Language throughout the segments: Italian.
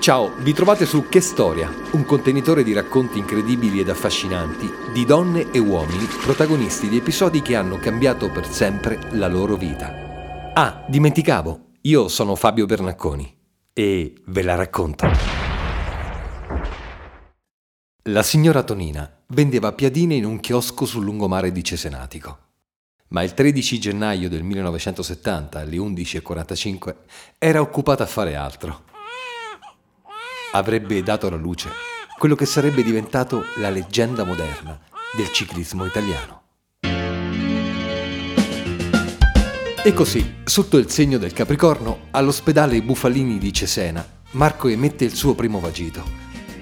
Ciao, vi trovate su Che Storia, un contenitore di racconti incredibili ed affascinanti di donne e uomini protagonisti di episodi che hanno cambiato per sempre la loro vita. Ah, dimenticavo, io sono Fabio Bernacconi e ve la racconto. La signora Tonina vendeva piadine in un chiosco sul lungomare di Cesenatico. Ma il 13 gennaio del 1970 alle 11.45 era occupata a fare altro avrebbe dato alla luce quello che sarebbe diventato la leggenda moderna del ciclismo italiano. E così, sotto il segno del Capricorno, all'ospedale Bufalini di Cesena, Marco emette il suo primo vagito.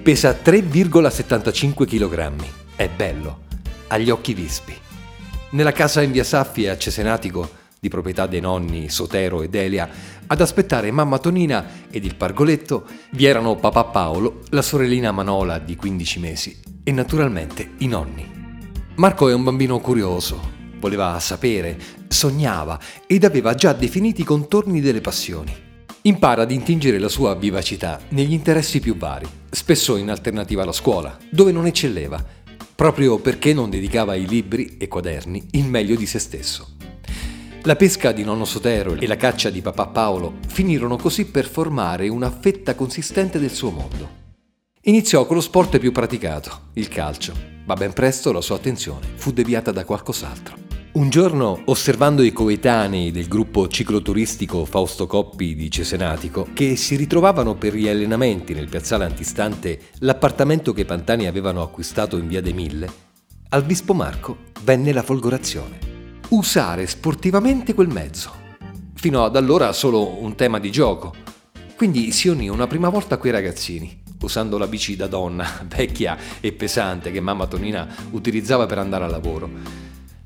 Pesa 3,75 kg. È bello, ha gli occhi vispi. Nella casa in via Saffi a Cesenatico di proprietà dei nonni Sotero e Delia, ad aspettare mamma Tonina ed il pargoletto vi erano papà Paolo, la sorellina Manola di 15 mesi e naturalmente i nonni. Marco è un bambino curioso, voleva sapere, sognava ed aveva già definiti i contorni delle passioni. Impara ad intingere la sua vivacità negli interessi più vari, spesso in alternativa alla scuola, dove non eccelleva, proprio perché non dedicava ai libri e quaderni il meglio di se stesso. La pesca di nonno Sotero e la caccia di papà Paolo finirono così per formare una fetta consistente del suo mondo. Iniziò con lo sport più praticato, il calcio, ma ben presto la sua attenzione fu deviata da qualcos'altro. Un giorno, osservando i coetanei del gruppo cicloturistico Fausto Coppi di Cesenatico, che si ritrovavano per gli allenamenti nel piazzale antistante l'appartamento che i Pantani avevano acquistato in via dei Mille, al Bispo Marco venne la folgorazione usare sportivamente quel mezzo. Fino ad allora solo un tema di gioco. Quindi si unì una prima volta a quei ragazzini, usando la bici da donna, vecchia e pesante, che mamma Tonina utilizzava per andare al lavoro.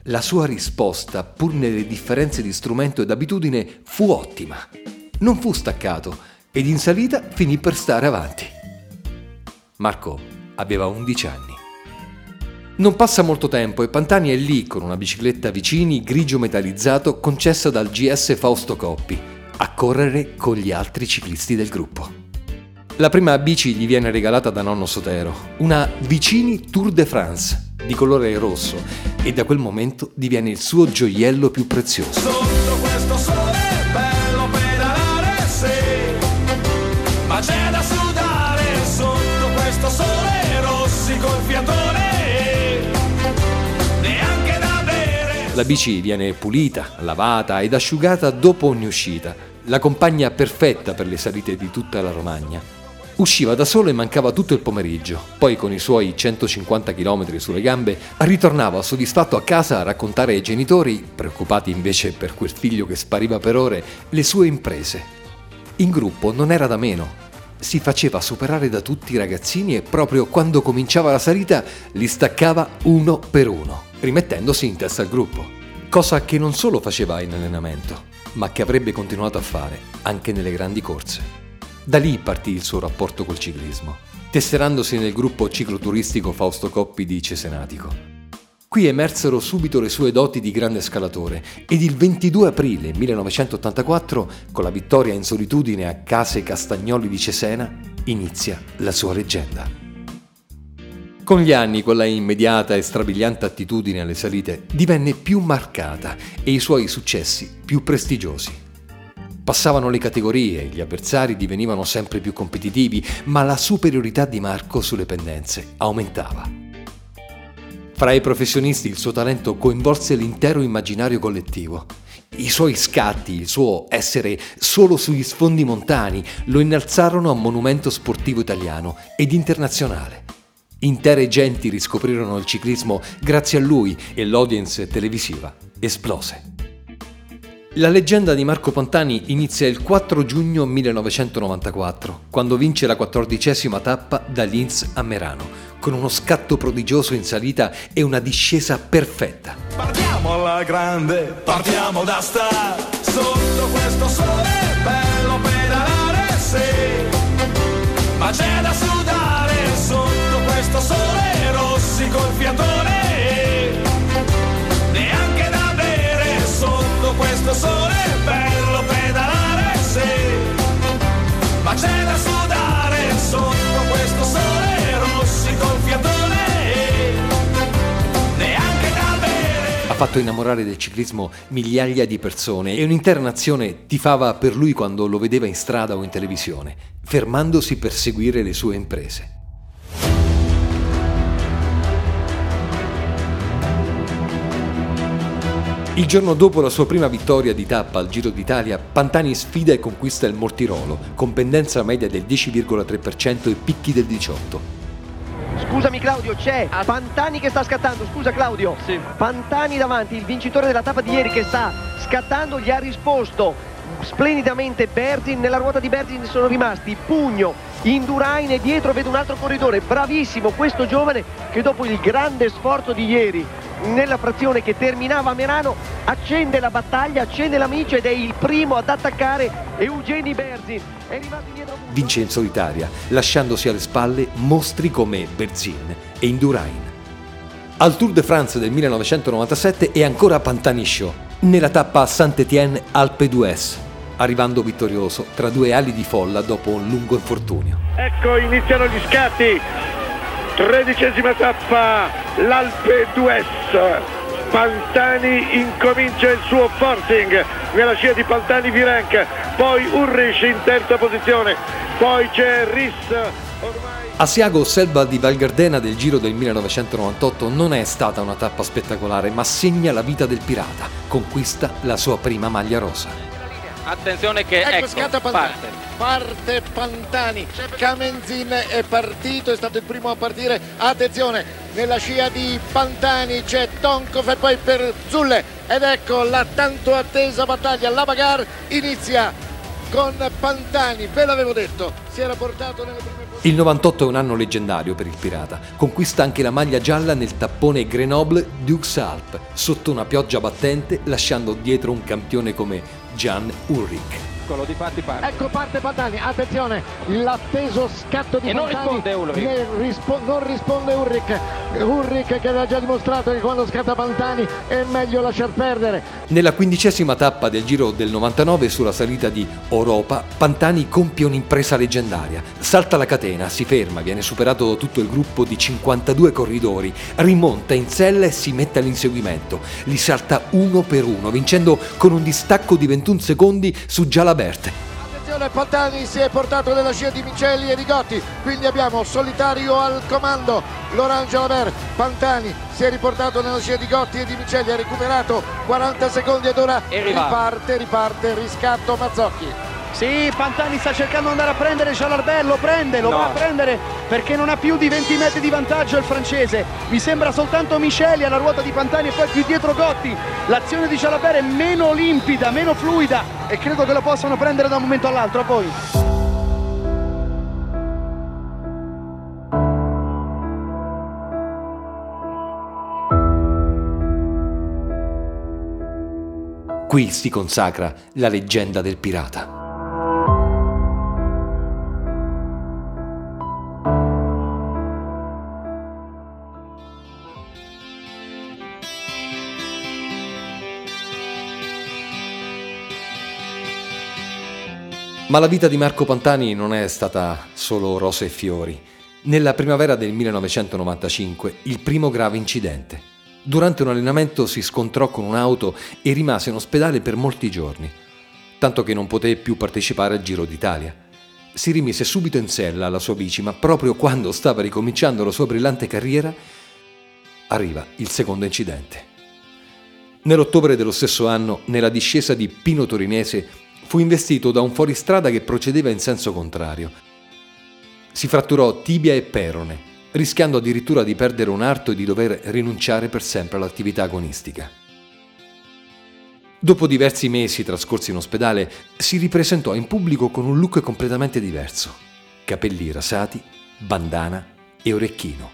La sua risposta, pur nelle differenze di strumento ed abitudine, fu ottima. Non fu staccato ed in salita finì per stare avanti. Marco aveva 11 anni. Non passa molto tempo e Pantani è lì con una bicicletta Vicini grigio metallizzato concessa dal GS Fausto Coppi, a correre con gli altri ciclisti del gruppo. La prima bici gli viene regalata da nonno Sotero, una Vicini Tour de France di colore rosso e da quel momento diviene il suo gioiello più prezioso. La bici viene pulita, lavata ed asciugata dopo ogni uscita, la compagna perfetta per le salite di tutta la Romagna. Usciva da solo e mancava tutto il pomeriggio, poi con i suoi 150 km sulle gambe ritornava soddisfatto a casa a raccontare ai genitori, preoccupati invece per quel figlio che spariva per ore, le sue imprese. In gruppo non era da meno, si faceva superare da tutti i ragazzini e proprio quando cominciava la salita li staccava uno per uno rimettendosi in testa al gruppo, cosa che non solo faceva in allenamento, ma che avrebbe continuato a fare anche nelle grandi corse. Da lì partì il suo rapporto col ciclismo, tesserandosi nel gruppo cicloturistico Fausto Coppi di Cesenatico. Qui emersero subito le sue doti di grande scalatore ed il 22 aprile 1984, con la vittoria in solitudine a Case Castagnoli di Cesena, inizia la sua leggenda. Con gli anni quella immediata e strabiliante attitudine alle salite divenne più marcata e i suoi successi più prestigiosi. Passavano le categorie, gli avversari divenivano sempre più competitivi, ma la superiorità di Marco sulle pendenze aumentava. Fra i professionisti il suo talento coinvolse l'intero immaginario collettivo. I suoi scatti, il suo essere solo sugli sfondi montani lo innalzarono a monumento sportivo italiano ed internazionale. Intere genti riscoprirono il ciclismo grazie a lui e l'audience televisiva esplose. La leggenda di Marco Pantani inizia il 4 giugno 1994, quando vince la quattordicesima tappa da Linz a Merano, con uno scatto prodigioso in salita e una discesa perfetta. Partiamo alla grande, partiamo da star, sotto questo sole bello pedalare, sì, ma c'è da sudare sotto questo sole, rossi col fiatone. questo sole bello pedalare, sì, ma c'è da sudare sotto questo sole, rossi col fiatone, neanche da bere. Ha fatto innamorare del ciclismo migliaia di persone e un'intera nazione tifava per lui quando lo vedeva in strada o in televisione, fermandosi per seguire le sue imprese. Il giorno dopo la sua prima vittoria di tappa al Giro d'Italia, Pantani sfida e conquista il Mortirolo, con pendenza media del 10,3% e picchi del 18%. Scusami Claudio, c'è Pantani che sta scattando, scusa Claudio. Sì. Pantani davanti, il vincitore della tappa di ieri che sta scattando, gli ha risposto splendidamente Berzin, nella ruota di Berzin sono rimasti Pugno, Indurain e dietro vedo un altro corridore, bravissimo questo giovane che dopo il grande sforzo di ieri nella frazione che terminava a Merano accende la battaglia, accende la micia ed è il primo ad attaccare Eugeni Berzin. È rimasto indietro. Vince in solitaria, lasciandosi alle spalle mostri come Berzin e Indurain. Al Tour de France del 1997 è ancora Pantani Show, nella tappa Saint-Étienne Alpe d'Huez, arrivando vittorioso tra due ali di folla dopo un lungo infortunio. Ecco iniziano gli scatti, tredicesima tappa, l'Alpe d'Huez. Pantani incomincia il suo forcing nella scia di Pantani Virenk, poi Urrich in terza posizione, poi c'è Riss. Ormai... Asiago Selva di Val Gardena del Giro del 1998 non è stata una tappa spettacolare, ma segna la vita del pirata. Conquista la sua prima maglia rosa. Attenzione che ecco, ecco scatta Pantani. Parte. parte Pantani. Camenzin è partito, è stato il primo a partire. Attenzione, nella scia di Pantani c'è Tonkov e poi per Zulle. Ed ecco la tanto attesa battaglia. La bagarre inizia con Pantani, ve l'avevo detto, si era portato nelle prime il 98 è un anno leggendario per il pirata. Conquista anche la maglia gialla nel tappone Grenoble Dukes Alp, sotto una pioggia battente, lasciando dietro un campione come Jan Ulrich piccolo, di fatti parte. Ecco parte Pantani, attenzione, l'atteso scatto di e Pantani. non risponde Ulrich. Rispo- non risponde Ulrich. Ulrich che aveva già dimostrato che quando scatta Pantani è meglio lasciar perdere. Nella quindicesima tappa del Giro del 99 sulla salita di Europa, Pantani compie un'impresa leggendaria. Salta la catena, si ferma, viene superato tutto il gruppo di 52 corridori, rimonta in sella e si mette all'inseguimento. Li salta uno per uno, vincendo con un distacco di 21 secondi su Jalabert aperte. Attenzione, Pantani si è portato nella scia di Micelli e di Gotti, quindi abbiamo solitario al comando, Lorange Laver, Pantani si è riportato nella scia di Gotti e di Micelli, ha recuperato 40 secondi ed ora riparte, riparte, riscatto Mazzocchi. Sì, Pantani sta cercando di andare a prendere Jalarbert, lo prende, lo no. va a prendere perché non ha più di 20 metri di vantaggio il francese. Mi sembra soltanto Micheli alla ruota di Pantani e poi più dietro Gotti. L'azione di Jalarbert è meno limpida, meno fluida e credo che lo possano prendere da un momento all'altro. Poi. Qui si consacra la leggenda del pirata. Ma la vita di Marco Pantani non è stata solo rose e fiori. Nella primavera del 1995 il primo grave incidente. Durante un allenamento si scontrò con un'auto e rimase in ospedale per molti giorni, tanto che non poté più partecipare al Giro d'Italia. Si rimise subito in sella alla sua bici, ma proprio quando stava ricominciando la sua brillante carriera, arriva il secondo incidente. Nell'ottobre dello stesso anno, nella discesa di Pino Torinese, fu investito da un fuoristrada che procedeva in senso contrario. Si fratturò tibia e perone, rischiando addirittura di perdere un arto e di dover rinunciare per sempre all'attività agonistica. Dopo diversi mesi trascorsi in ospedale, si ripresentò in pubblico con un look completamente diverso. Capelli rasati, bandana e orecchino.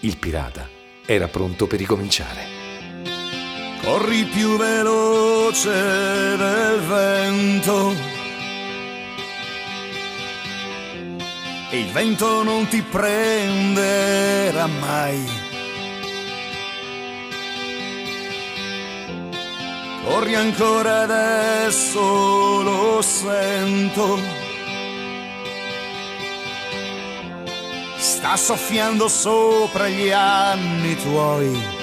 Il pirata era pronto per ricominciare. Corri più veloce del vento. E il vento non ti prenderà mai. Corri ancora adesso, lo sento. Sta soffiando sopra gli anni tuoi.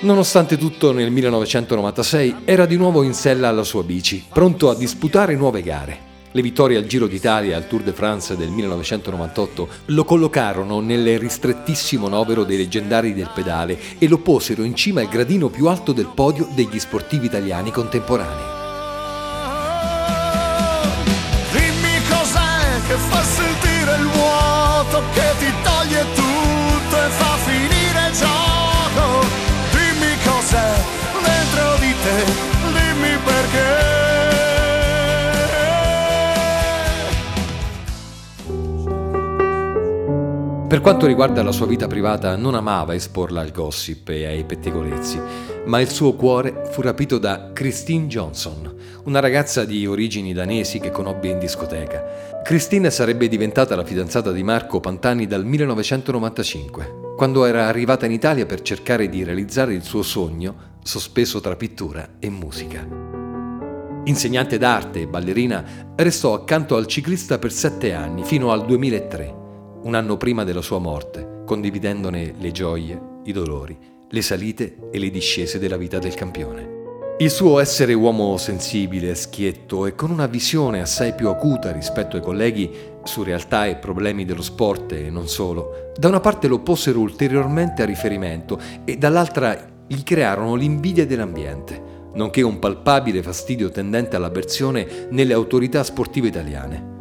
Nonostante tutto, nel 1996 era di nuovo in sella alla sua bici, pronto a disputare nuove gare. Le vittorie al Giro d'Italia e al Tour de France del 1998 lo collocarono nel ristrettissimo novero dei leggendari del pedale e lo posero in cima al gradino più alto del podio degli sportivi italiani contemporanei. Dimmi cos'è che fa sentire il vuoto che ti toglie tutto e fa finire Per quanto riguarda la sua vita privata, non amava esporla al gossip e ai pettegolezzi, ma il suo cuore fu rapito da Christine Johnson, una ragazza di origini danesi che conobbe in discoteca. Christine sarebbe diventata la fidanzata di Marco Pantani dal 1995, quando era arrivata in Italia per cercare di realizzare il suo sogno, sospeso tra pittura e musica. Insegnante d'arte e ballerina, restò accanto al ciclista per sette anni, fino al 2003 un anno prima della sua morte, condividendone le gioie, i dolori, le salite e le discese della vita del campione. Il suo essere uomo sensibile, schietto e con una visione assai più acuta rispetto ai colleghi su realtà e problemi dello sport e non solo, da una parte lo posero ulteriormente a riferimento e dall'altra gli crearono l'invidia dell'ambiente, nonché un palpabile fastidio tendente all'avversione nelle autorità sportive italiane.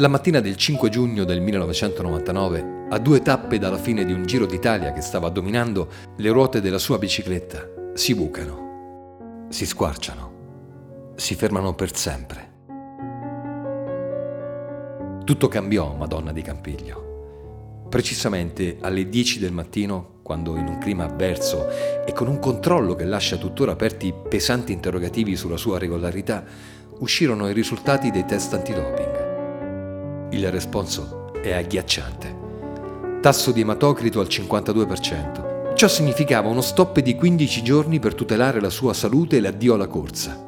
La mattina del 5 giugno del 1999, a due tappe dalla fine di un Giro d'Italia che stava dominando, le ruote della sua bicicletta si bucano, si squarciano, si fermano per sempre. Tutto cambiò, Madonna di Campiglio. Precisamente alle 10 del mattino, quando in un clima avverso e con un controllo che lascia tuttora aperti pesanti interrogativi sulla sua regolarità, uscirono i risultati dei test antidoping. Il responso è agghiacciante. Tasso di ematocrito al 52%. Ciò significava uno stop di 15 giorni per tutelare la sua salute e l'addio alla corsa.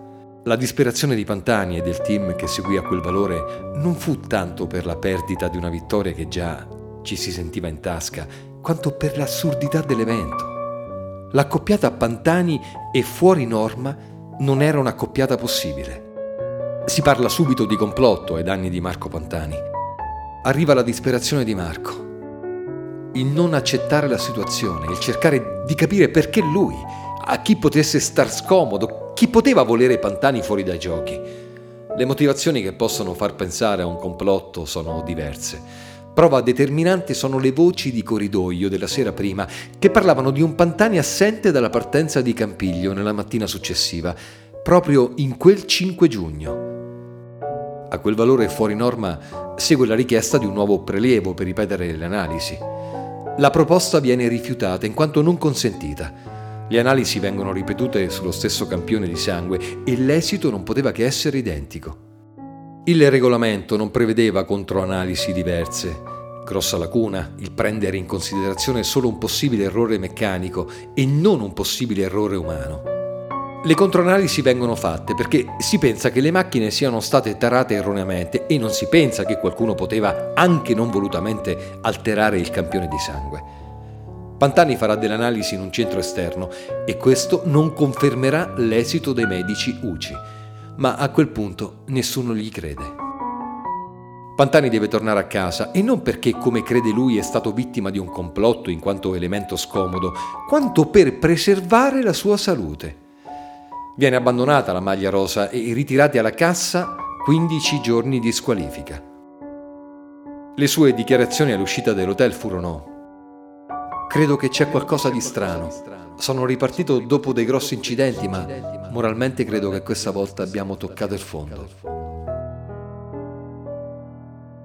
La disperazione di Pantani e del team che seguì a quel valore non fu tanto per la perdita di una vittoria che già ci si sentiva in tasca, quanto per l'assurdità dell'evento. L'accoppiata Pantani e fuori norma non era un'accoppiata possibile. Si parla subito di complotto ai danni di Marco Pantani arriva la disperazione di Marco. Il non accettare la situazione, il cercare di capire perché lui, a chi potesse star scomodo, chi poteva volere Pantani fuori dai giochi. Le motivazioni che possono far pensare a un complotto sono diverse. Prova determinante sono le voci di corridoio della sera prima che parlavano di un Pantani assente dalla partenza di Campiglio nella mattina successiva, proprio in quel 5 giugno. A quel valore fuori norma segue la richiesta di un nuovo prelievo per ripetere le analisi. La proposta viene rifiutata in quanto non consentita. Le analisi vengono ripetute sullo stesso campione di sangue e l'esito non poteva che essere identico. Il regolamento non prevedeva controanalisi diverse. Grossa lacuna il prendere in considerazione solo un possibile errore meccanico e non un possibile errore umano. Le controanalisi vengono fatte perché si pensa che le macchine siano state tarate erroneamente e non si pensa che qualcuno poteva anche non volutamente alterare il campione di sangue. Pantani farà delle analisi in un centro esterno e questo non confermerà l'esito dei medici UCI, ma a quel punto nessuno gli crede. Pantani deve tornare a casa e non perché, come crede lui, è stato vittima di un complotto in quanto elemento scomodo, quanto per preservare la sua salute. Viene abbandonata la maglia rosa e ritirati alla cassa 15 giorni di squalifica. Le sue dichiarazioni all'uscita dell'hotel furono Credo che c'è qualcosa di strano. Sono ripartito dopo dei grossi incidenti, ma moralmente credo che questa volta abbiamo toccato il fondo.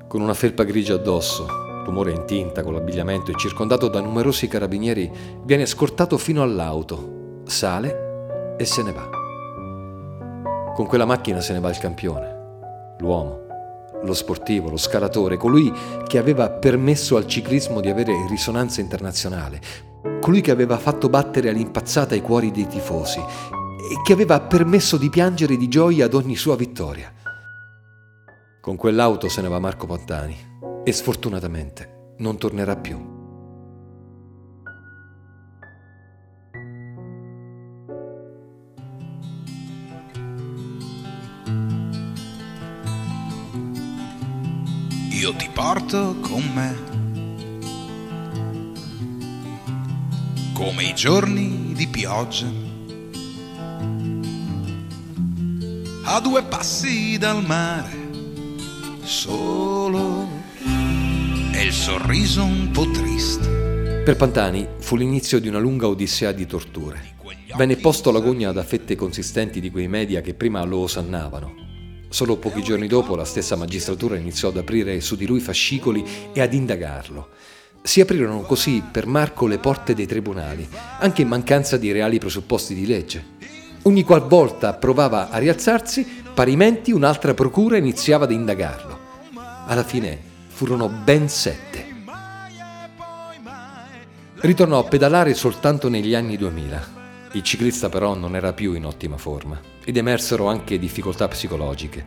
Con una felpa grigia addosso, l'umore in tinta con l'abbigliamento e circondato da numerosi carabinieri, viene scortato fino all'auto, sale e se ne va. Con quella macchina se ne va il campione, l'uomo, lo sportivo, lo scalatore, colui che aveva permesso al ciclismo di avere risonanza internazionale, colui che aveva fatto battere all'impazzata i cuori dei tifosi e che aveva permesso di piangere di gioia ad ogni sua vittoria. Con quell'auto se ne va Marco Pantani e sfortunatamente non tornerà più. Porto con me. Come i giorni di pioggia. A due passi dal mare, solo e il sorriso un po' triste. Per Pantani fu l'inizio di una lunga odissea di torture. Venne posto alla gogna da fette consistenti di quei media che prima lo osannavano Solo pochi giorni dopo la stessa magistratura iniziò ad aprire su di lui fascicoli e ad indagarlo. Si aprirono così per Marco le porte dei tribunali, anche in mancanza di reali presupposti di legge. Ogni qualvolta provava a rialzarsi, parimenti un'altra procura iniziava ad indagarlo. Alla fine furono ben sette. Ritornò a pedalare soltanto negli anni 2000. Il ciclista però non era più in ottima forma ed emersero anche difficoltà psicologiche,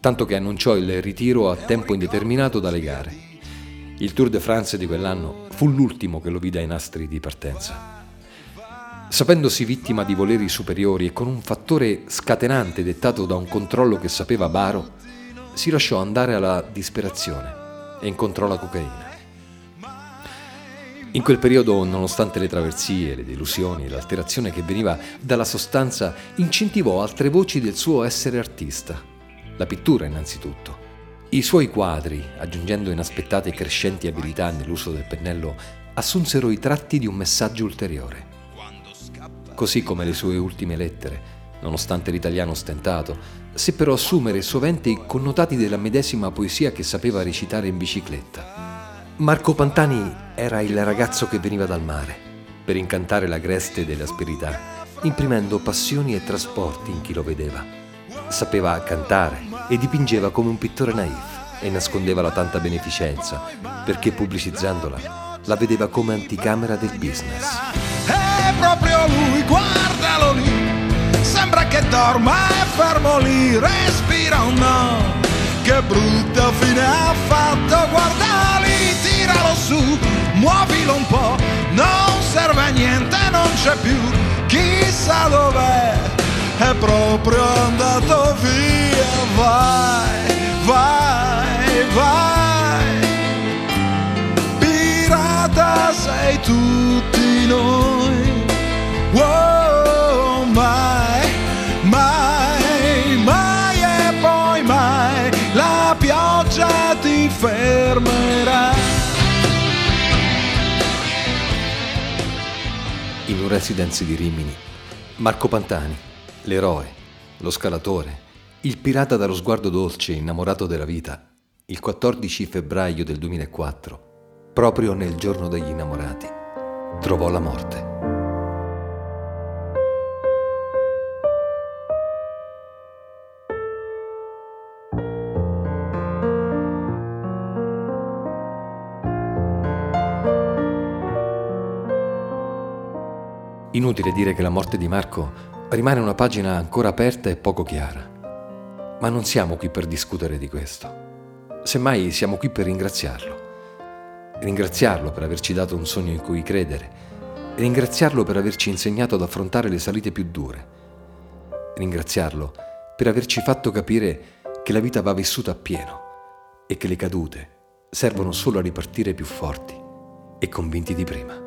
tanto che annunciò il ritiro a tempo indeterminato dalle gare. Il Tour de France di quell'anno fu l'ultimo che lo vide ai nastri di partenza. Sapendosi vittima di voleri superiori e con un fattore scatenante dettato da un controllo che sapeva baro, si lasciò andare alla disperazione e incontrò la cocaina. In quel periodo, nonostante le traversie, le delusioni e l'alterazione che veniva dalla sostanza, incentivò altre voci del suo essere artista. La pittura innanzitutto. I suoi quadri, aggiungendo inaspettate e crescenti abilità nell'uso del pennello, assunsero i tratti di un messaggio ulteriore. Così come le sue ultime lettere, nonostante l'italiano stentato, seppero assumere sovente i connotati della medesima poesia che sapeva recitare in bicicletta. Marco Pantani era il ragazzo che veniva dal mare per incantare la greste delle asperità, imprimendo passioni e trasporti in chi lo vedeva. Sapeva cantare e dipingeva come un pittore naif e nascondeva la tanta beneficenza perché pubblicizzandola la vedeva come anticamera del business. È proprio lui, guardalo lì, sembra che dorma, è fermo lì, respira un no. Che brutta fine ha c'è più, chissà dov'è, è proprio andato via, vai, vai, vai, pirata sei tutti noi, in un residence di Rimini. Marco Pantani, l'eroe, lo scalatore, il pirata dallo sguardo dolce innamorato della vita, il 14 febbraio del 2004, proprio nel giorno degli innamorati, trovò la morte. Inutile dire che la morte di Marco rimane una pagina ancora aperta e poco chiara. Ma non siamo qui per discutere di questo. Semmai siamo qui per ringraziarlo. Ringraziarlo per averci dato un sogno in cui credere. Ringraziarlo per averci insegnato ad affrontare le salite più dure. Ringraziarlo per averci fatto capire che la vita va vissuta appieno e che le cadute servono solo a ripartire più forti e convinti di prima.